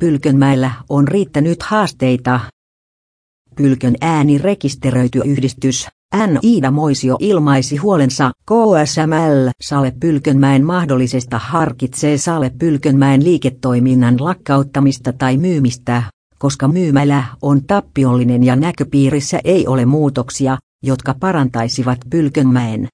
Pylkönmäellä on riittänyt haasteita. Pylkön ääni rekisteröity yhdistys, N. Iida Moisio ilmaisi huolensa KSML Sale Pylkönmäen mahdollisesta harkitsee Sale Pylkönmäen liiketoiminnan lakkauttamista tai myymistä, koska myymälä on tappiollinen ja näköpiirissä ei ole muutoksia, jotka parantaisivat Pylkönmäen